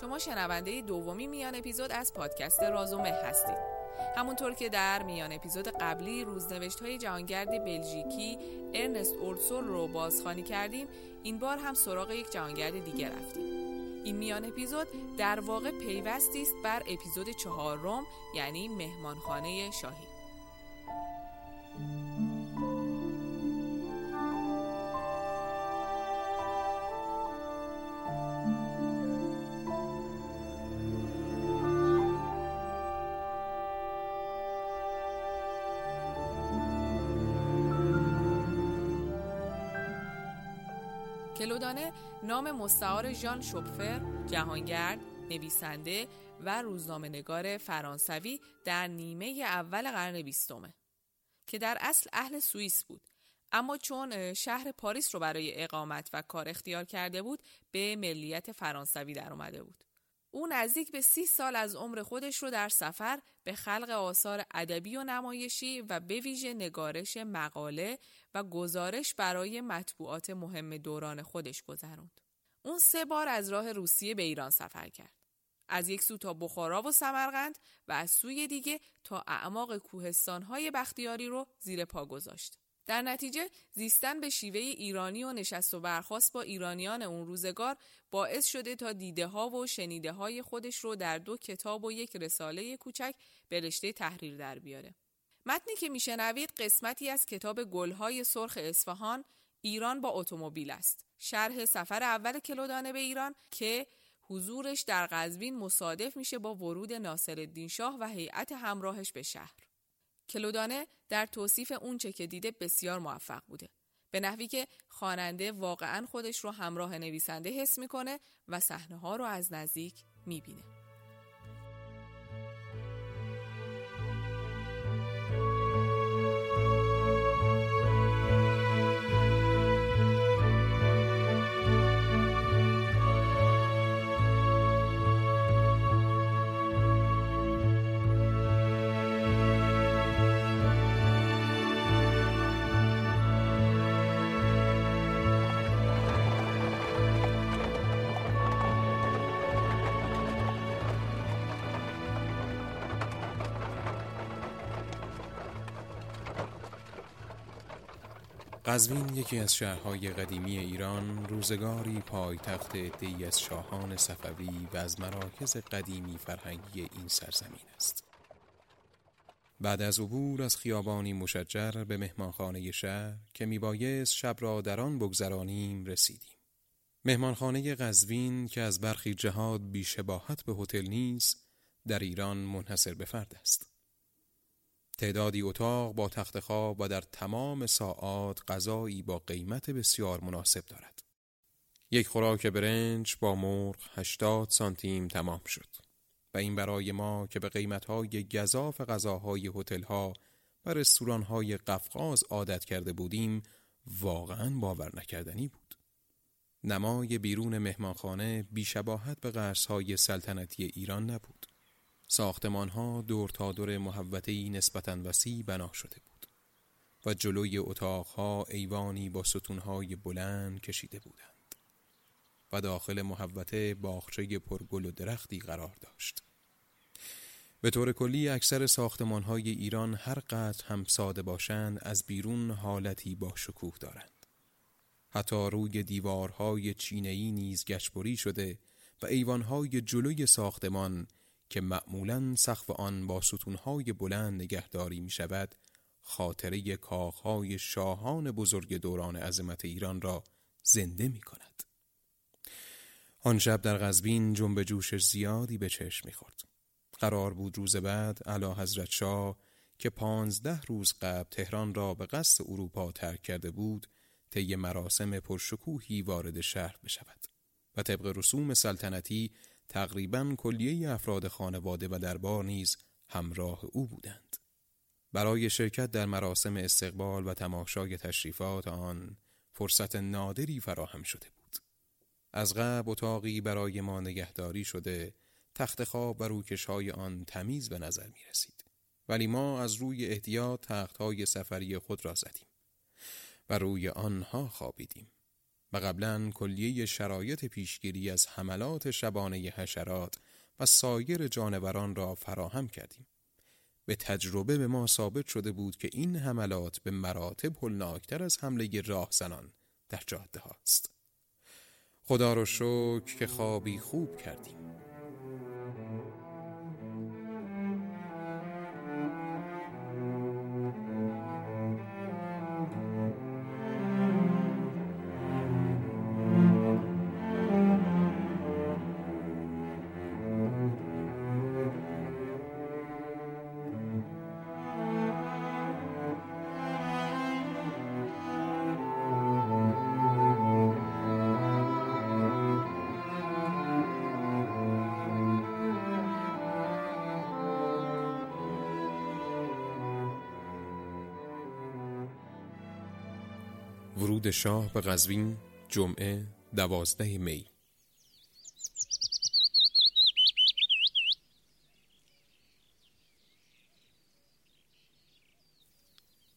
شما شنونده دومی میان اپیزود از پادکست رازومه هستید. همونطور که در میان اپیزود قبلی روزنوشت های جهانگرد بلژیکی ارنست اورسول رو بازخوانی کردیم این بار هم سراغ یک جهانگرد دیگه رفتیم. این میان اپیزود در واقع پیوستی است بر اپیزود چهارم یعنی مهمانخانه شاهی مستعار ژان شوپفر جهانگرد نویسنده و روزنامه نگار فرانسوی در نیمه اول قرن بیستمه که در اصل اهل سوئیس بود اما چون شهر پاریس رو برای اقامت و کار اختیار کرده بود به ملیت فرانسوی در اومده بود او نزدیک به سی سال از عمر خودش رو در سفر به خلق آثار ادبی و نمایشی و به ویژه نگارش مقاله و گزارش برای مطبوعات مهم دوران خودش گذروند. اون سه بار از راه روسیه به ایران سفر کرد. از یک سو تا بخارا و سمرقند و از سوی دیگه تا اعماق کوهستانهای بختیاری رو زیر پا گذاشت. در نتیجه زیستن به شیوه ایرانی و نشست و برخواست با ایرانیان اون روزگار باعث شده تا دیده ها و شنیده های خودش رو در دو کتاب و یک رساله کوچک به رشته تحریر در بیاره. متنی که میشنوید قسمتی از کتاب گلهای سرخ اصفهان ایران با اتومبیل است. شرح سفر اول کلودانه به ایران که حضورش در قزوین مصادف میشه با ورود ناصرالدین شاه و هیئت همراهش به شهر. کلودانه در توصیف اونچه که دیده بسیار موفق بوده. به نحوی که خواننده واقعا خودش رو همراه نویسنده حس می‌کنه و صحنه ها رو از نزدیک می‌بینه. قزوین یکی از شهرهای قدیمی ایران روزگاری پایتخت دی از شاهان صفوی و از مراکز قدیمی فرهنگی این سرزمین است. بعد از عبور از خیابانی مشجر به مهمانخانه شهر که میبایست شب را در آن بگذرانیم رسیدیم. مهمانخانه قزوین که از برخی جهاد بیشباهت به هتل نیست در ایران منحصر به فرد است. تعدادی اتاق با تخت خواب و در تمام ساعات غذایی با قیمت بسیار مناسب دارد. یک خوراک برنج با مرغ 80 سانتیم تمام شد و این برای ما که به قیمتهای گذاف غذاهای هتل‌ها و رستوران‌های قفقاز عادت کرده بودیم واقعا باور نکردنی بود. نمای بیرون مهمانخانه بیشباهت به قرصهای سلطنتی ایران نبود. ساختمان ها دور تا دور محوطه‌ای نسبتاً وسیع بنا شده بود و جلوی اتاقها ایوانی با ستونهای بلند کشیده بودند و داخل محوطه باغچه پرگل و درختی قرار داشت. به طور کلی اکثر ساختمان های ایران هر قدر هم ساده باشند از بیرون حالتی با شکوه دارند. حتی روی دیوارهای چینه‌ای نیز گچبری شده و ایوانهای جلوی ساختمان که معمولا سقف آن با ستونهای بلند نگهداری می شود خاطره کاخهای شاهان بزرگ دوران عظمت ایران را زنده می کند. آن شب در غزبین جنب جوش زیادی به چشم می خورد. قرار بود روز بعد علا حضرت شاه که پانزده روز قبل تهران را به قصد اروپا ترک کرده بود طی مراسم پرشکوهی وارد شهر بشود و طبق رسوم سلطنتی تقریبا کلیه افراد خانواده و دربار نیز همراه او بودند. برای شرکت در مراسم استقبال و تماشای تشریفات آن فرصت نادری فراهم شده بود. از قبل اتاقی برای ما نگهداری شده تخت خواب و روکش های آن تمیز به نظر می رسید. ولی ما از روی احتیاط تخت های سفری خود را زدیم و روی آنها خوابیدیم. قبلا کلیه شرایط پیشگیری از حملات شبانه حشرات و سایر جانوران را فراهم کردیم. به تجربه به ما ثابت شده بود که این حملات به مراتب هلناکتر از حمله راهزنان در جاده هاست. خدا رو شکر که خوابی خوب کردیم. ورود شاه به قزوین جمعه دوازده می.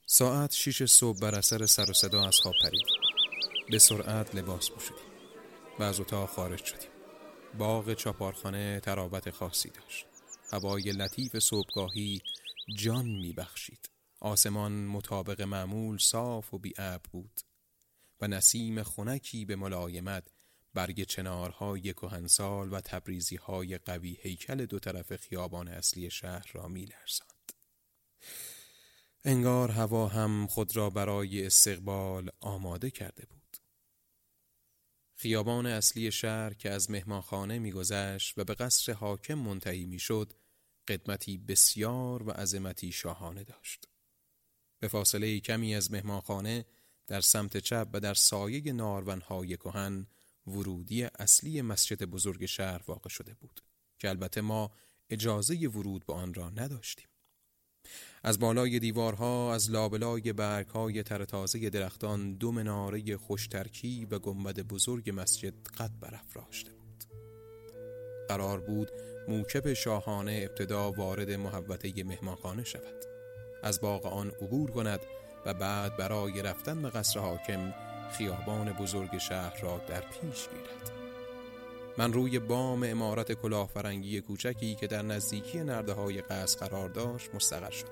ساعت شیش صبح بر اثر سر و صدا از خواب پرید. به سرعت لباس پوشیدیم و از اتاق خارج شدیم. باغ چاپارخانه ترابت خاصی داشت. هوای لطیف صبحگاهی جان میبخشید. آسمان مطابق معمول صاف و بیعب بود. و نسیم خونکی به ملایمت برگ چنارهای کهنسال و تبریزی های قوی هیکل دو طرف خیابان اصلی شهر را می لرزاند. انگار هوا هم خود را برای استقبال آماده کرده بود. خیابان اصلی شهر که از مهمانخانه میگذشت و به قصر حاکم منتهی می‌شد، قدمتی بسیار و عظمتی شاهانه داشت. به فاصله کمی از مهمانخانه در سمت چپ و در سایه نارونهای کهن ورودی اصلی مسجد بزرگ شهر واقع شده بود که البته ما اجازه ورود به آن را نداشتیم. از بالای دیوارها از لابلای برگهای تر تازه درختان دو مناره خوشترکی و گنبد بزرگ مسجد قد برافراشته بود. قرار بود موکب شاهانه ابتدا وارد محوطه مهمانخانه شود. از باغ آن عبور کند و بعد برای رفتن به قصر حاکم خیابان بزرگ شهر را در پیش گیرد. من روی بام امارت کلاهفرنگی کوچکی که در نزدیکی نرده های قصر قرار داشت مستقر شدم.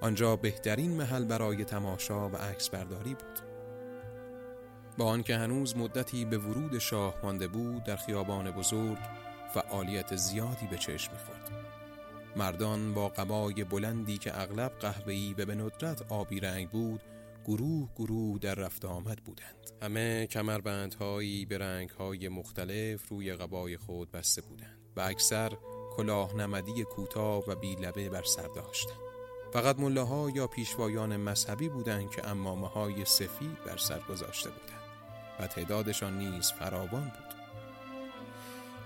آنجا بهترین محل برای تماشا و عکس برداری بود. با آنکه هنوز مدتی به ورود شاه مانده بود در خیابان بزرگ فعالیت زیادی به چشم می‌خورد. مردان با قبای بلندی که اغلب قهوه‌ای و به ندرت آبی رنگ بود گروه گروه در رفت آمد بودند. همه کمربندهایی به رنگهای مختلف روی قبای خود بسته بودند و اکثر کلاه نمدی کوتاه و بیلبه بر سر داشتند. فقط ملاها یا پیشوایان مذهبی بودند که امامه های سفید بر سر گذاشته بودند و تعدادشان نیز فراوان بود.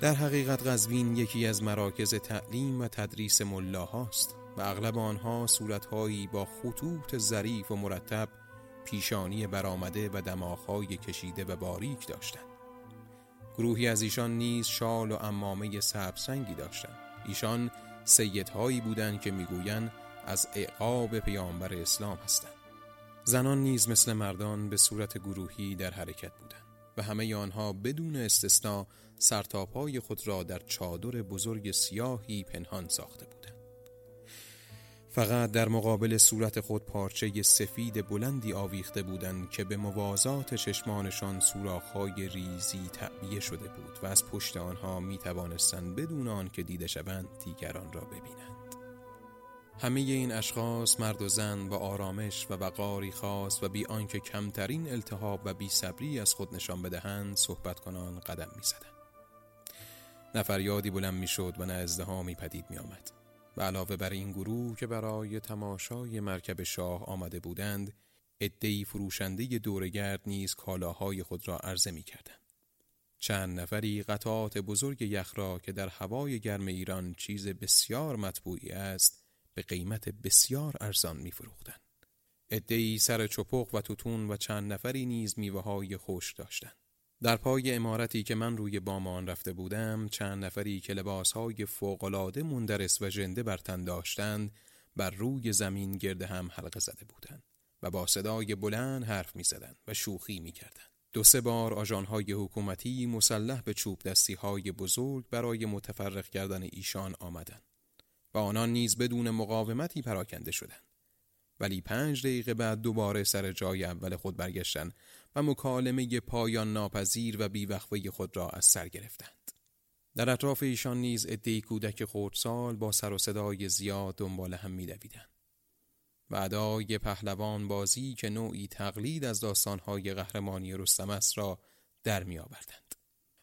در حقیقت قزوین یکی از مراکز تعلیم و تدریس ملاهاست و اغلب آنها صورتهایی با خطوط ظریف و مرتب پیشانی برآمده و دماغهای کشیده و باریک داشتند. گروهی از ایشان نیز شال و امامه سبزرنگی داشتند. ایشان سیدهایی بودند که می‌گویند از اعقاب پیامبر اسلام هستند. زنان نیز مثل مردان به صورت گروهی در حرکت بودند و همه آنها بدون استثنا سرتاپای خود را در چادر بزرگ سیاهی پنهان ساخته بودند. فقط در مقابل صورت خود پارچه سفید بلندی آویخته بودند که به موازات چشمانشان سوراخ‌های ریزی تعبیه شده بود و از پشت آنها می توانستند بدون آن که دیده شوند دیگران را ببینند. همه این اشخاص مرد و زن با آرامش و وقاری خاص و بی آنکه کمترین التهاب و بی صبری از خود نشان بدهند صحبت کنان قدم می زدن. نه فریادی بلند می شد و نه ازدهامی پدید می آمد. و علاوه بر این گروه که برای تماشای مرکب شاه آمده بودند ادهی فروشنده دورگرد نیز کالاهای خود را عرضه می کردند. چند نفری قطعات بزرگ یخ را که در هوای گرم ایران چیز بسیار مطبوعی است به قیمت بسیار ارزان می فروختن. سر چپق و توتون و چند نفری نیز میوه های خوش داشتند. در پای امارتی که من روی بامان رفته بودم چند نفری که لباسهای فوقالعاده مندرس و ژنده بر تن داشتند بر روی زمین گرد هم حلقه زده بودند و با صدای بلند حرف می زدن و شوخی می کردن. دو سه بار آژانهای حکومتی مسلح به چوب دستی های بزرگ برای متفرق کردن ایشان آمدند و آنان نیز بدون مقاومتی پراکنده شدند. ولی پنج دقیقه بعد دوباره سر جای اول خود برگشتند و مکالمه پایان ناپذیر و بیوقفه خود را از سر گرفتند. در اطراف ایشان نیز ادهی کودک خردسال با سر و صدای زیاد دنبال هم میدویدند. و ادای پهلوان بازی که نوعی تقلید از داستانهای قهرمانی رستم است را در می آوردند.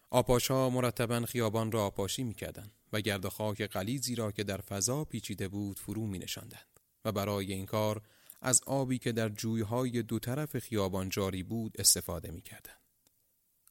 آپاشا مرتبا خیابان را آپاشی می کردن و گرد خاک قلیزی را که در فضا پیچیده بود فرو می نشاندند و برای این کار از آبی که در جویهای دو طرف خیابان جاری بود استفاده می کردن.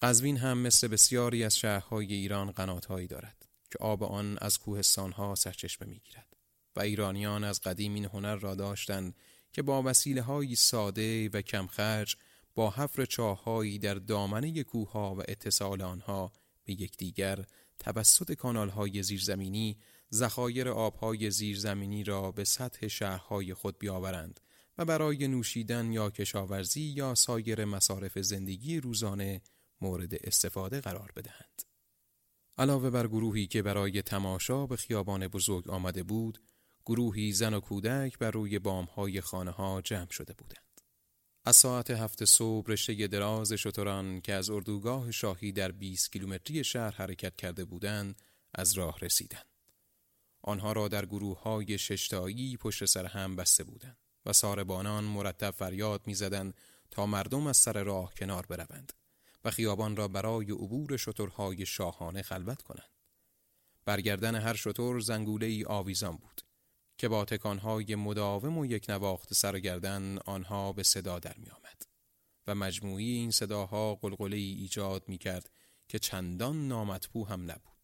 قزوین هم مثل بسیاری از شهرهای ایران قناتهایی دارد که آب آن از کوهستانها سرچشمه می گیرد و ایرانیان از قدیم این هنر را داشتند که با وسیله های ساده و کمخرج با حفر چاههایی در دامنه کوهها و اتصال آنها به یکدیگر توسط کانالهای زیرزمینی ذخایر آبهای زیرزمینی را به سطح شهرهای خود بیاورند و برای نوشیدن یا کشاورزی یا سایر مصارف زندگی روزانه مورد استفاده قرار بدهند. علاوه بر گروهی که برای تماشا به خیابان بزرگ آمده بود، گروهی زن و کودک بر روی بامهای خانه ها جمع شده بودند. از ساعت هفت صبح رشته دراز شتران که از اردوگاه شاهی در 20 کیلومتری شهر حرکت کرده بودند از راه رسیدند. آنها را در گروه های ششتایی پشت سر هم بسته بودند و ساربانان مرتب فریاد می‌زدند تا مردم از سر راه کنار بروند و خیابان را برای عبور شترهای شاهانه خلوت کنند. برگردن هر شتر زنگوله ای آویزان بود که با تکانهای مداوم و یک نواخت سرگردن آنها به صدا در می آمد و مجموعی این صداها قلقله ای ایجاد می کرد که چندان نامطبوع هم نبود.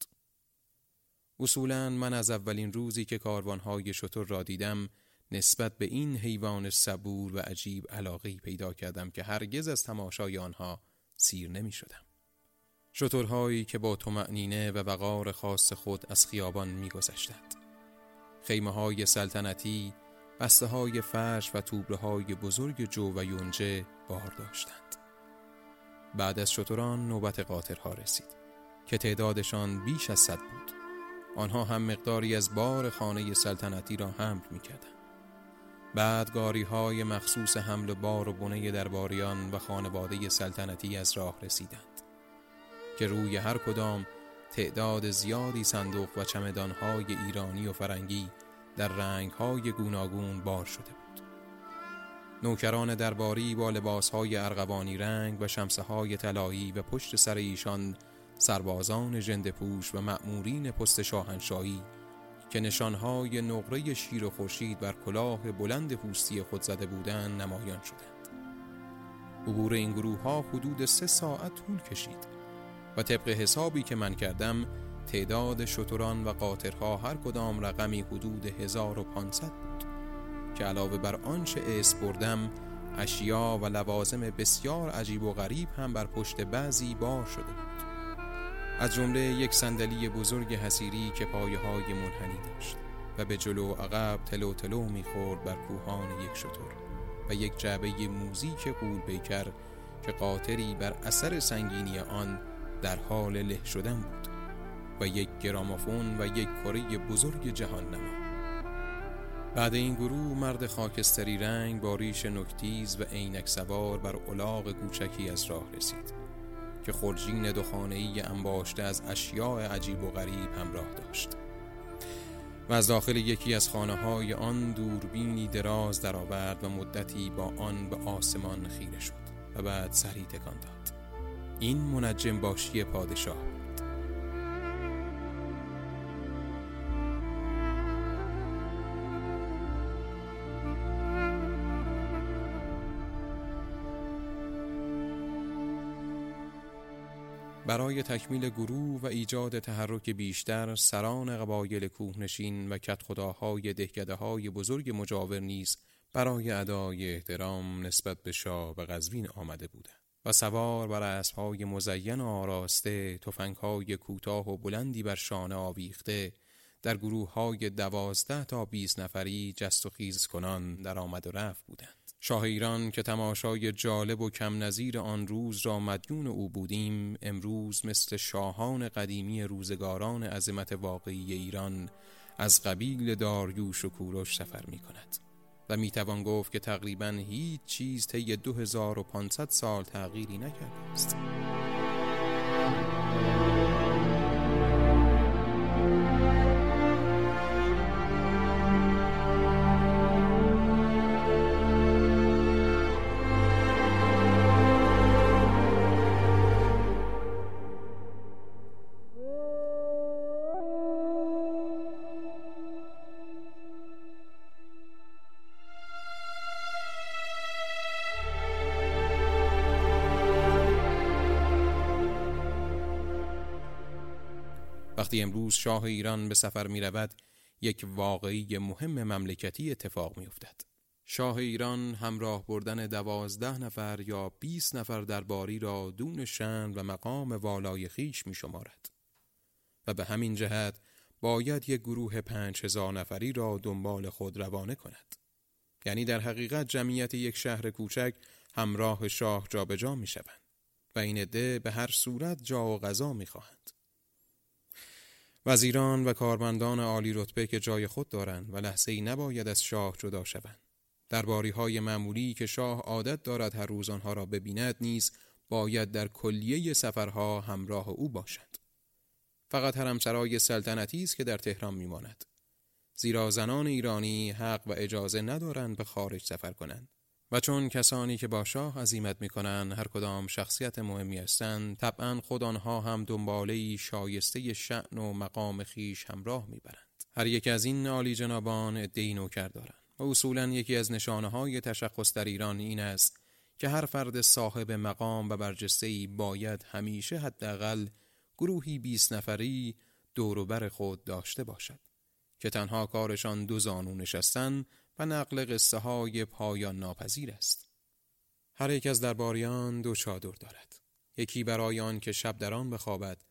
اصولا من از اولین روزی که کاروانهای شتر را دیدم نسبت به این حیوان صبور و عجیب علاقه پیدا کردم که هرگز از تماشای آنها سیر نمی شدم. شترهایی که با تمعنینه و وقار خاص خود از خیابان می گذشتند. خیمه های سلطنتی بسته های فرش و توبره های بزرگ جو و یونجه بار داشتند بعد از شتران نوبت قاطرها رسید که تعدادشان بیش از صد بود آنها هم مقداری از بار خانه سلطنتی را حمل می کردن. بعد گاری های مخصوص حمل بار و بنه درباریان و خانواده سلطنتی از راه رسیدند که روی هر کدام تعداد زیادی صندوق و چمدانهای ایرانی و فرنگی در رنگهای گوناگون بار شده بود نوکران درباری با لباسهای ارغوانی رنگ و شمسه های طلایی و پشت سر ایشان سربازان جندپوش و مأمورین پست شاهنشاهی که نشانهای نقره شیر و خورشید بر کلاه بلند پوستی خود زده بودند نمایان شدند. عبور این گروه ها حدود سه ساعت طول کشید و طبق حسابی که من کردم تعداد شتران و قاطرها هر کدام رقمی حدود 1500 بود که علاوه بر آنچه اس بردم اشیا و لوازم بسیار عجیب و غریب هم بر پشت بعضی بار شده بود. از جمله یک صندلی بزرگ حسیری که پایه های منحنی داشت و به جلو عقب تلو تلو می‌خورد بر کوهان یک شتر و یک جعبه موزیک قول بیکر که قاطری بر اثر سنگینی آن در حال له شدن بود و یک گرامافون و یک کره بزرگ جهان نما بعد این گروه مرد خاکستری رنگ با ریش نکتیز و عینک سوار بر الاغ کوچکی از راه رسید. که خرجین ای انباشته از اشیاء عجیب و غریب همراه داشت. و از داخل یکی از خانه های آن دوربینی دراز درآورد و مدتی با آن به آسمان خیره شد و بعد سری تکان داد. این منجم باشی پادشاه برای تکمیل گروه و ایجاد تحرک بیشتر سران قبایل کوهنشین و کتخداهای دهکده های بزرگ مجاور نیز برای ادای احترام نسبت به شاه و قزوین آمده بودند. و سوار بر اسبهای مزین آراسته تفنگهای کوتاه و بلندی بر شانه آویخته در گروه های دوازده تا بیست نفری جست و خیز کنان در آمد و رفت بودند شاه ایران که تماشای جالب و کم نظیر آن روز را مدیون او بودیم امروز مثل شاهان قدیمی روزگاران عظمت واقعی ایران از قبیل داریوش و کوروش سفر می کند و می توان گفت که تقریبا هیچ چیز طی 2500 سال تغییری نکرده است. وقتی امروز شاه ایران به سفر می رود یک واقعی مهم مملکتی اتفاق می افتد. شاه ایران همراه بردن دوازده نفر یا 20 نفر درباری را دون شن و مقام والای خیش می شمارد. و به همین جهت باید یک گروه پنج هزار نفری را دنبال خود روانه کند. یعنی در حقیقت جمعیت یک شهر کوچک همراه شاه جابجا می شوند و این عده به هر صورت جا و غذا می خواهند. وزیران و کارمندان عالی رتبه که جای خود دارند و لحظه ای نباید از شاه جدا شوند. باری های معمولی که شاه عادت دارد هر روز آنها را ببیند نیز باید در کلیه سفرها همراه او باشد. فقط حرمسرای سلطنتی است که در تهران میماند. زیرا زنان ایرانی حق و اجازه ندارند به خارج سفر کنند. و چون کسانی که با شاه عظیمت می‌کنند هر کدام شخصیت مهمی هستند طبعا خود آنها هم دنباله شایسته شعن و مقام خیش همراه می‌برند. هر یک از این عالی جنابان ادعی نوکر دارند و اصولا یکی از نشانه های تشخص در ایران این است که هر فرد صاحب مقام و برجسته ای باید همیشه حداقل گروهی 20 نفری دوروبر خود داشته باشد که تنها کارشان دو زانو نشستن نقل قصه های پایان ناپذیر است. هر یک از درباریان دو چادر دارد. یکی برای آن که شب در آن بخوابد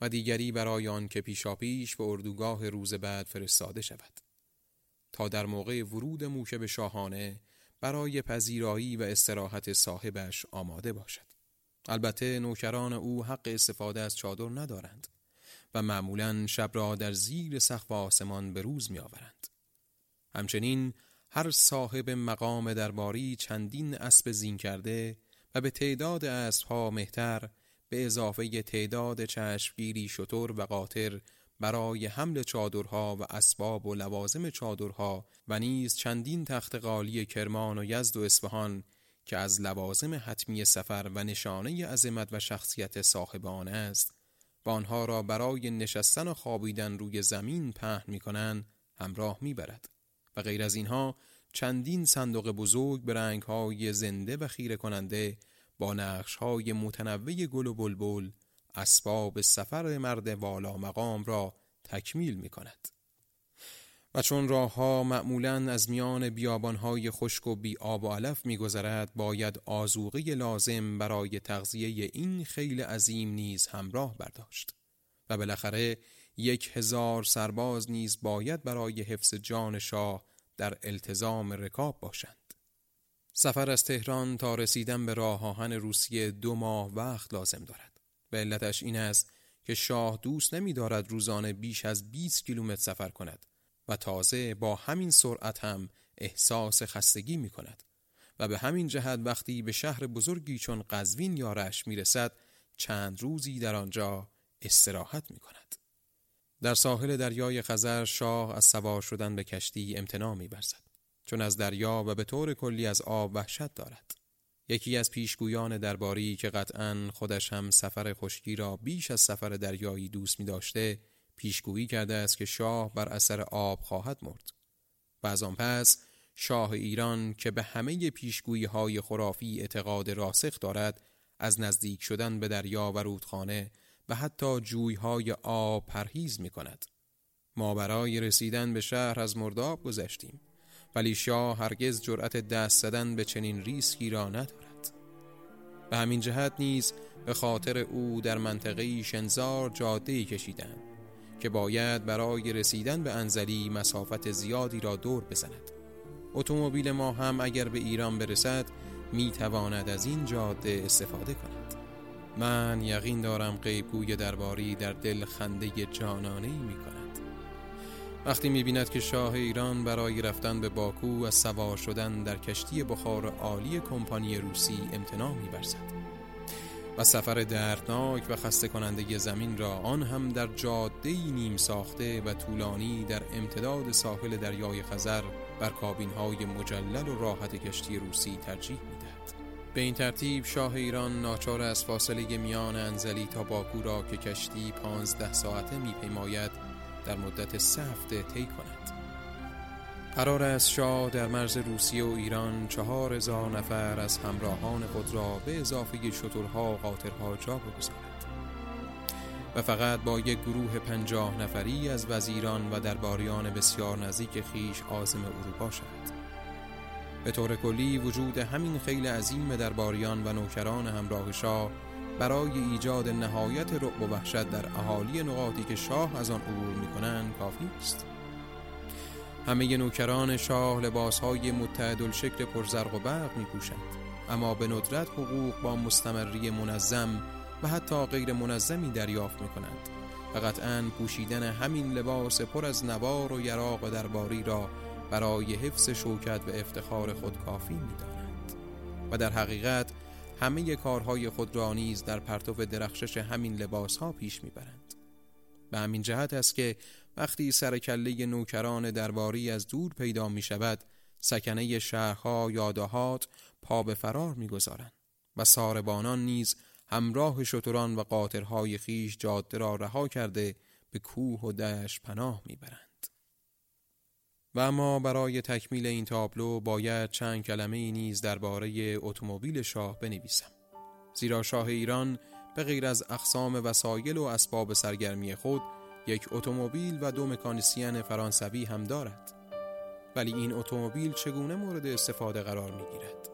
و دیگری برای آن که پیشاپیش به اردوگاه روز بعد فرستاده شود. تا در موقع ورود موشه به شاهانه برای پذیرایی و استراحت صاحبش آماده باشد. البته نوکران او حق استفاده از چادر ندارند و معمولا شب را در زیر سقف آسمان به روز می آورند. همچنین هر صاحب مقام درباری چندین اسب زین کرده و به تعداد اسبها مهتر به اضافه تعداد چشمگیری شطور و قاطر برای حمل چادرها و اسباب و لوازم چادرها و نیز چندین تخت قالی کرمان و یزد و اصفهان که از لوازم حتمی سفر و نشانه عظمت و شخصیت صاحب آن است و آنها را برای نشستن و خوابیدن روی زمین پهن می کنند همراه می برد. غیر از اینها چندین صندوق بزرگ به رنگهای زنده و خیره کننده با نقشهای متنوع گل و بلبل اسباب سفر مرد والا مقام را تکمیل می کند. و چون راه ها معمولا از میان بیابانهای خشک و بی آب و علف میگذرد باید آزوقه لازم برای تغذیه این خیل عظیم نیز همراه برداشت و بالاخره یک هزار سرباز نیز باید برای حفظ جان شاه در التزام رکاب باشند. سفر از تهران تا رسیدن به راه آهن روسیه دو ماه وقت لازم دارد. به علتش این است که شاه دوست نمی دارد روزانه بیش از 20 کیلومتر سفر کند و تازه با همین سرعت هم احساس خستگی می کند و به همین جهت وقتی به شهر بزرگی چون قزوین یا رشت می رسد چند روزی در آنجا استراحت می کند. در ساحل دریای خزر شاه از سوار شدن به کشتی امتناع می‌ورزد چون از دریا و به طور کلی از آب وحشت دارد. یکی از پیشگویان درباری که قطعا خودش هم سفر خشکی را بیش از سفر دریایی دوست می داشته پیشگویی کرده است که شاه بر اثر آب خواهد مرد. و از آن پس شاه ایران که به همه پیشگویی های خرافی اعتقاد راسخ دارد از نزدیک شدن به دریا و رودخانه و حتی جویهای آب پرهیز می کند. ما برای رسیدن به شهر از مرداب گذشتیم ولی شاه هرگز جرأت دست زدن به چنین ریسکی را ندارد. به همین جهت نیز به خاطر او در منطقه شنزار جاده کشیدند که باید برای رسیدن به انزلی مسافت زیادی را دور بزند اتومبیل ما هم اگر به ایران برسد می تواند از این جاده استفاده کند من یقین دارم قیبگوی درباری در دل خنده جانانه ای می کند وقتی می بیند که شاه ایران برای رفتن به باکو از سوار شدن در کشتی بخار عالی کمپانی روسی امتناع می برزد و سفر دردناک و خسته کننده زمین را آن هم در جاده نیم ساخته و طولانی در امتداد ساحل دریای خزر بر کابین های مجلل و راحت کشتی روسی ترجیح می‌دهد. به این ترتیب شاه ایران ناچار از فاصله میان انزلی تا باکو را که کشتی پانزده ساعته میپیماید در مدت سه هفته طی کند. قرار است شاه در مرز روسیه و ایران چهار هزار نفر از همراهان خود را به اضافه شترها و قاطرها جا بگذارد و فقط با یک گروه پنجاه نفری از وزیران و درباریان بسیار نزدیک خیش آزم اروپا شد به طور کلی وجود همین خیل عظیم درباریان و نوکران همراه شاه برای ایجاد نهایت رعب و وحشت در اهالی نقاطی که شاه از آن عبور می‌کنند کافی است همه نوکران شاه لباسهای متعدل شکل پرزرق و برق می پوشند اما به ندرت حقوق با مستمری منظم و حتی غیر منظمی دریافت می کنند و قطعا پوشیدن همین لباس پر از نوار و یراق درباری را برای حفظ شوکت و افتخار خود کافی می دانند. و در حقیقت همه کارهای خود را نیز در پرتو درخشش همین لباس ها پیش می‌برند. به همین جهت است که وقتی سرکله نوکران درباری از دور پیدا می شود سکنه شهرها یا دهات پا به فرار می‌گذارند و ساربانان نیز همراه شتران و قاطرهای خیش جاده را رها کرده به کوه و دشت پناه می‌برند و اما برای تکمیل این تابلو باید چند کلمه ای نیز درباره اتومبیل شاه بنویسم زیرا شاه ایران به غیر از اقسام وسایل و اسباب سرگرمی خود یک اتومبیل و دو مکانیسین فرانسوی هم دارد ولی این اتومبیل چگونه مورد استفاده قرار می گیرد؟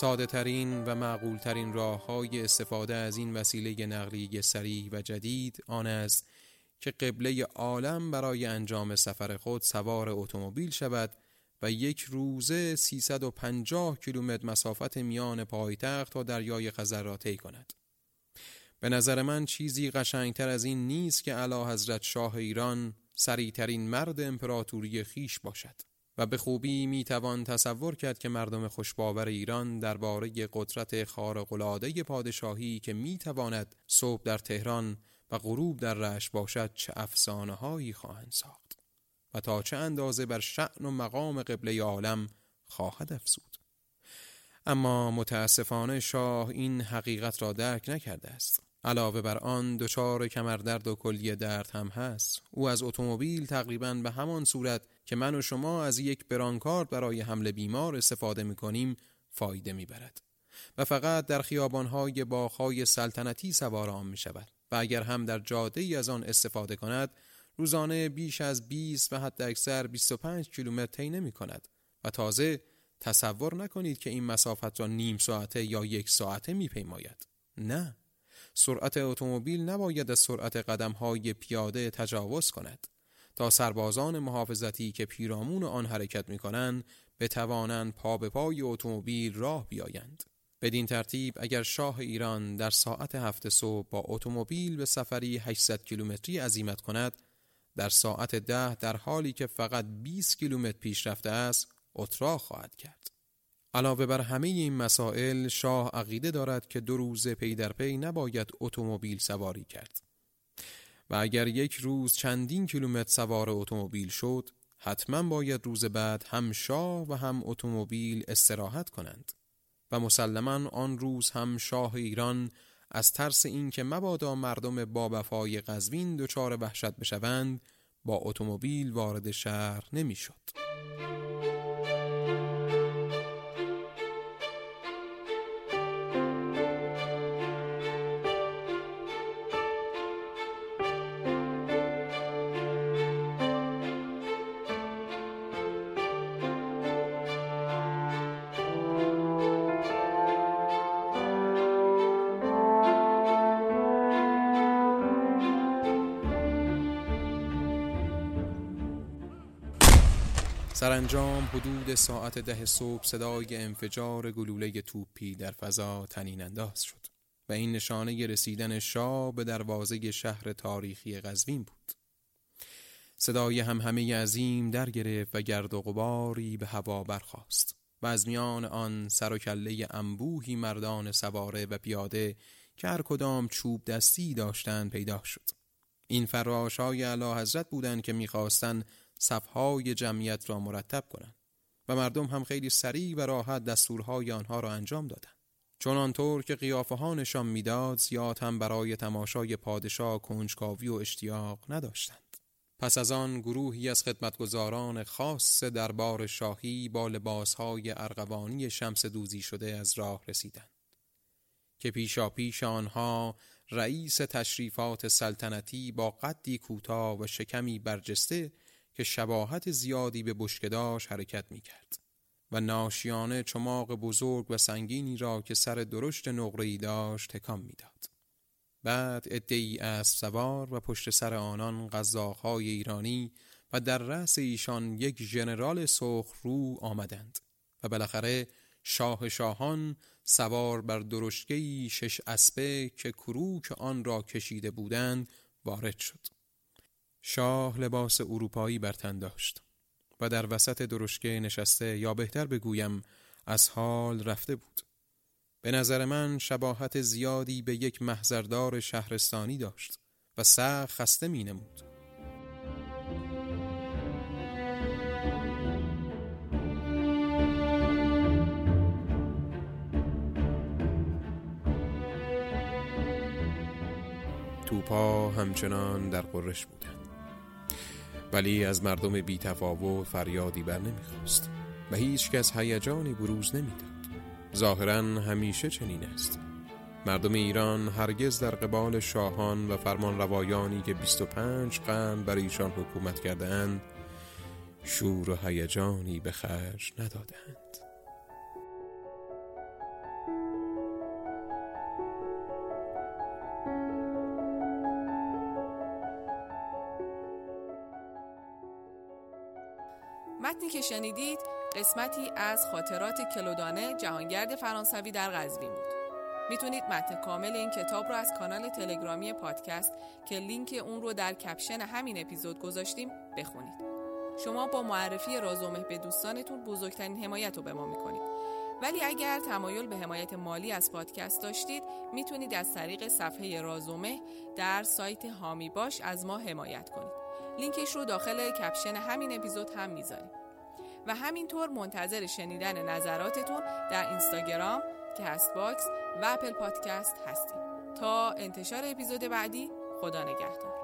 ساده ترین و معقول ترین راه های استفاده از این وسیله نقلیه سریع و جدید آن است که قبله عالم برای انجام سفر خود سوار اتومبیل شود و یک روزه 350 کیلومتر مسافت میان پایتخت تا دریای خزر را طی کند. به نظر من چیزی قشنگتر از این نیست که علا حضرت شاه ایران سریعترین مرد امپراتوری خیش باشد و به خوبی می توان تصور کرد که مردم خوشباور ایران درباره قدرت خارق‌العاده پادشاهی که می تواند صبح در تهران و غروب در رش باشد چه افسانه هایی خواهند ساخت و تا چه اندازه بر شعن و مقام قبله عالم خواهد افزود. اما متاسفانه شاه این حقیقت را درک نکرده است. علاوه بر آن دچار کمردرد و کلیه درد هم هست. او از اتومبیل تقریبا به همان صورت که من و شما از یک برانکارد برای حمل بیمار استفاده می کنیم فایده می برد و فقط در خیابانهای باغهای سلطنتی سوار آن می و اگر هم در جاده ای از آن استفاده کند روزانه بیش از 20 و حتی اکثر 25 کیلومتر طی نمی کند و تازه تصور نکنید که این مسافت را نیم ساعته یا یک ساعته می پیماید. نه. سرعت اتومبیل نباید از سرعت قدم های پیاده تجاوز کند. تا سربازان محافظتی که پیرامون آن حرکت می کنند بتوانند پا به پای اتومبیل راه بیایند. بدین ترتیب اگر شاه ایران در ساعت هفت صبح با اتومبیل به سفری 800 کیلومتری عزیمت کند در ساعت ده در حالی که فقط 20 کیلومتر پیش رفته است اتراق خواهد کرد. علاوه بر همه این مسائل شاه عقیده دارد که دو روز پی در پی نباید اتومبیل سواری کرد. و اگر یک روز چندین کیلومتر سوار اتومبیل شد حتما باید روز بعد هم شاه و هم اتومبیل استراحت کنند و مسلما آن روز هم شاه ایران از ترس اینکه مبادا مردم با وفای قزوین دچار وحشت بشوند با اتومبیل وارد شهر نمی‌شد. حدود ساعت ده صبح صدای انفجار گلوله توپی در فضا تنین انداز شد و این نشانه رسیدن شاه به دروازه شهر تاریخی قزوین بود. صدای همهمه عظیم در گرفت و گرد و غباری به هوا برخاست و از میان آن سر و کله انبوهی مردان سواره و پیاده که هر کدام چوب دستی داشتند پیدا شد. این فراش های علا حضرت بودند که می‌خواستند صفهای جمعیت را مرتب کنند و مردم هم خیلی سریع و راحت دستورهای آنها را انجام دادند. چون آنطور که قیافه ها نشان می‌داد زیاد هم برای تماشای پادشاه کنجکاوی و اشتیاق نداشتند. پس از آن گروهی از خدمتگزاران خاص دربار شاهی با لباسهای ارغوانی شمس دوزی شده از راه رسیدند که پیشا پیش آنها رئیس تشریفات سلطنتی با قدی کوتاه و شکمی برجسته که شباهت زیادی به بشکداش حرکت می کرد و ناشیانه چماق بزرگ و سنگینی را که سر درشت نقره‌ای داشت تکان می‌داد. بعد ادهی از سوار و پشت سر آنان غذاهای ایرانی و در رأس ایشان یک ژنرال سرخ رو آمدند و بالاخره شاه شاهان سوار بر درشگهی شش اسبه که کروک آن را کشیده بودند وارد شد شاه لباس اروپایی بر تن داشت و در وسط درشگه نشسته یا بهتر بگویم از حال رفته بود به نظر من شباهت زیادی به یک محضردار شهرستانی داشت و سخت خسته می نمود. توپا همچنان در قرش بودند ولی از مردم بی تفاوت فریادی بر نمی‌خواست و هیچ کس هیجانی بروز نمی‌داد. ظاهرا همیشه چنین است. مردم ایران هرگز در قبال شاهان و فرمان روایانی که 25 قرن بر ایشان حکومت کردند شور و هیجانی به خرج ندادند شنیدید قسمتی از خاطرات کلودانه جهانگرد فرانسوی در قزوین بود. می‌تونید متن کامل این کتاب رو از کانال تلگرامی پادکست که لینک اون رو در کپشن همین اپیزود گذاشتیم بخونید. شما با معرفی رازومه به دوستانتون بزرگترین حمایت رو به ما می‌کنید. ولی اگر تمایل به حمایت مالی از پادکست داشتید می‌تونید از طریق صفحه رازومه در سایت هامی باش از ما حمایت کنید. لینکش رو داخل caption همین اپیزود هم می‌ذاریم. و همینطور منتظر شنیدن نظراتتون در اینستاگرام Castbox و Apple Podcast هستیم. تا انتشار اپیزود بعدی خدا نگهدار.